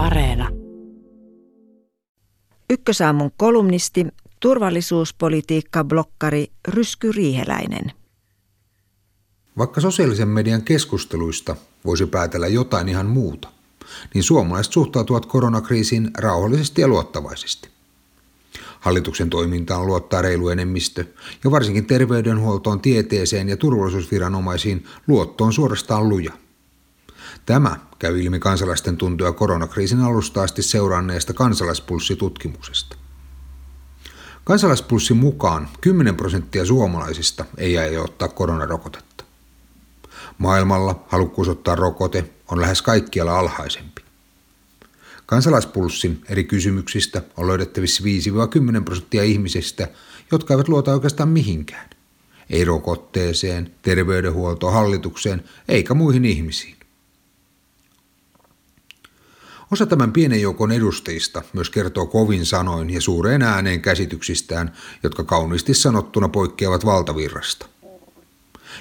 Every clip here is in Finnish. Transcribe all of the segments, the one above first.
Areena. Ykkösaamun kolumnisti, turvallisuuspolitiikka-blokkari Rysky Riiheläinen. Vaikka sosiaalisen median keskusteluista voisi päätellä jotain ihan muuta, niin suomalaiset suhtautuvat koronakriisiin rauhallisesti ja luottavaisesti. Hallituksen toimintaan luottaa reilu enemmistö ja varsinkin terveydenhuoltoon, tieteeseen ja turvallisuusviranomaisiin luotto on suorastaan luja. Tämä käy ilmi kansalaisten tuntoja koronakriisin alusta asti seuranneesta kansalaispulssitutkimuksesta. Kansalaispulssin mukaan 10 prosenttia suomalaisista ei aio ottaa koronarokotetta. Maailmalla halukkuus ottaa rokote on lähes kaikkialla alhaisempi. Kansalaispulssin eri kysymyksistä on löydettävissä 5-10 prosenttia ihmisistä, jotka eivät luota oikeastaan mihinkään. Ei rokotteeseen, terveydenhuoltoon, hallitukseen eikä muihin ihmisiin. Osa tämän pienen joukon edustajista myös kertoo kovin sanoin ja suureen ääneen käsityksistään, jotka kauniisti sanottuna poikkeavat valtavirrasta.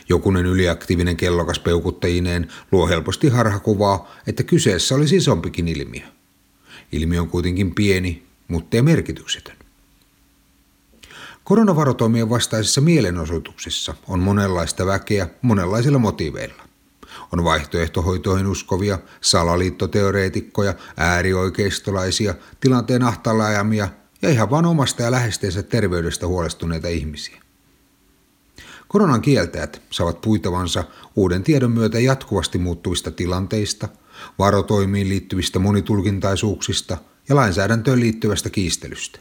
Jokunen yliaktiivinen kellokas peukuttajineen luo helposti harhakuvaa, että kyseessä olisi isompikin ilmiö. Ilmiö on kuitenkin pieni, mutta ei merkityksetön. Koronavarotoimien vastaisissa mielenosoituksissa on monenlaista väkeä monenlaisilla motiiveilla. On vaihtoehtohoitoihin uskovia, salaliittoteoreetikkoja, äärioikeistolaisia, tilanteen ahtaalla ajamia ja ihan vain omasta ja lähesteensä terveydestä huolestuneita ihmisiä. Koronan kieltäjät saavat puitavansa uuden tiedon myötä jatkuvasti muuttuvista tilanteista, varotoimiin liittyvistä monitulkintaisuuksista ja lainsäädäntöön liittyvästä kiistelystä.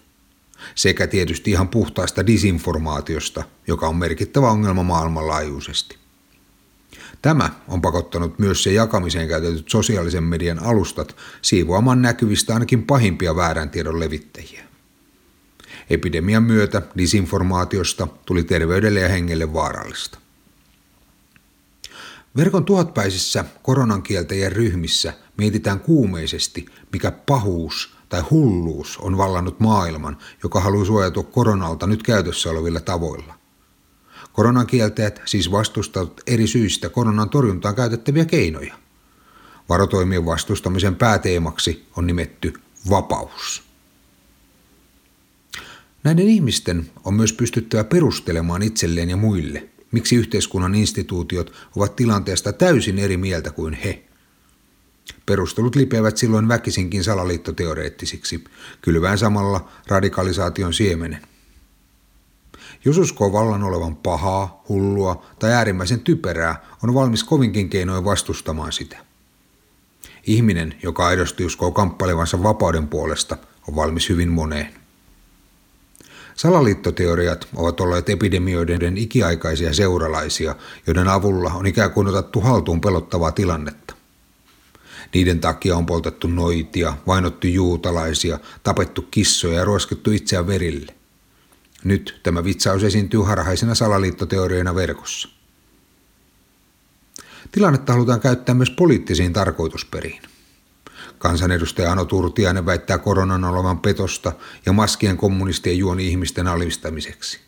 Sekä tietysti ihan puhtaasta disinformaatiosta, joka on merkittävä ongelma maailmanlaajuisesti. Tämä on pakottanut myös se jakamiseen käytetyt sosiaalisen median alustat siivoamaan näkyvistä ainakin pahimpia väärän tiedon levittäjiä. Epidemian myötä disinformaatiosta tuli terveydelle ja hengelle vaarallista. Verkon tuhatpäisissä koronan kieltäjien ryhmissä mietitään kuumeisesti, mikä pahuus tai hulluus on vallannut maailman, joka haluaa suojautua koronalta nyt käytössä olevilla tavoilla. Koronan kieltäjät siis vastustavat eri syistä koronan torjuntaan käytettäviä keinoja. Varotoimien vastustamisen pääteemaksi on nimetty vapaus. Näiden ihmisten on myös pystyttävä perustelemaan itselleen ja muille, miksi yhteiskunnan instituutiot ovat tilanteesta täysin eri mieltä kuin he. Perustelut lipeävät silloin väkisinkin salaliittoteoreettisiksi, kylvään samalla radikalisaation siemenen. Jos uskoo vallan olevan pahaa, hullua tai äärimmäisen typerää, on valmis kovinkin keinoin vastustamaan sitä. Ihminen, joka aidosti uskoo kamppailevansa vapauden puolesta, on valmis hyvin moneen. Salaliittoteoriat ovat olleet epidemioiden ikiaikaisia seuralaisia, joiden avulla on ikään kuin otettu haltuun pelottavaa tilannetta. Niiden takia on poltettu noitia, vainottu juutalaisia, tapettu kissoja ja ruoskittu itseään verille. Nyt tämä vitsaus esiintyy harhaisena salaliittoteorioina verkossa. Tilannetta halutaan käyttää myös poliittisiin tarkoitusperiin. Kansanedustaja Ano Turtiainen väittää koronan olevan petosta ja maskien kommunistien juoni ihmisten alistamiseksi.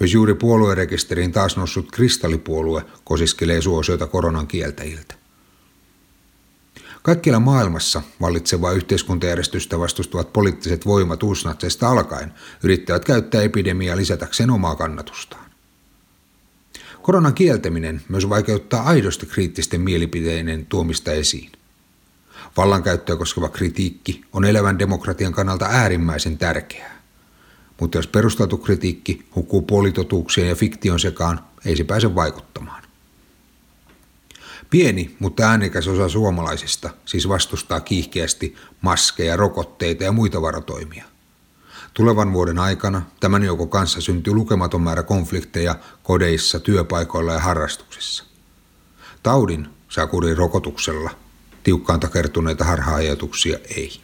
Myös juuri puoluerekisteriin taas noussut kristallipuolue kosiskelee suosiota koronan kieltäjiltä. Kaikkialla maailmassa vallitsevaa yhteiskuntajärjestystä vastustavat poliittiset voimat uusnatseista alkaen yrittävät käyttää epidemiaa lisätäkseen omaa kannatustaan. Koronan kieltäminen myös vaikeuttaa aidosti kriittisten mielipiteiden tuomista esiin. Vallankäyttöä koskeva kritiikki on elävän demokratian kannalta äärimmäisen tärkeää. Mutta jos perusteltu kritiikki hukkuu puolitotuuksien ja fiktion sekaan, ei se pääse vaikuttamaan. Pieni, mutta äänekäs osa suomalaisista siis vastustaa kiihkeästi maskeja, rokotteita ja muita varotoimia. Tulevan vuoden aikana tämän joukon kanssa syntyy lukematon määrä konflikteja kodeissa, työpaikoilla ja harrastuksissa. Taudin saa kuriin rokotuksella, tiukkaan takertuneita harha-ajatuksia ei.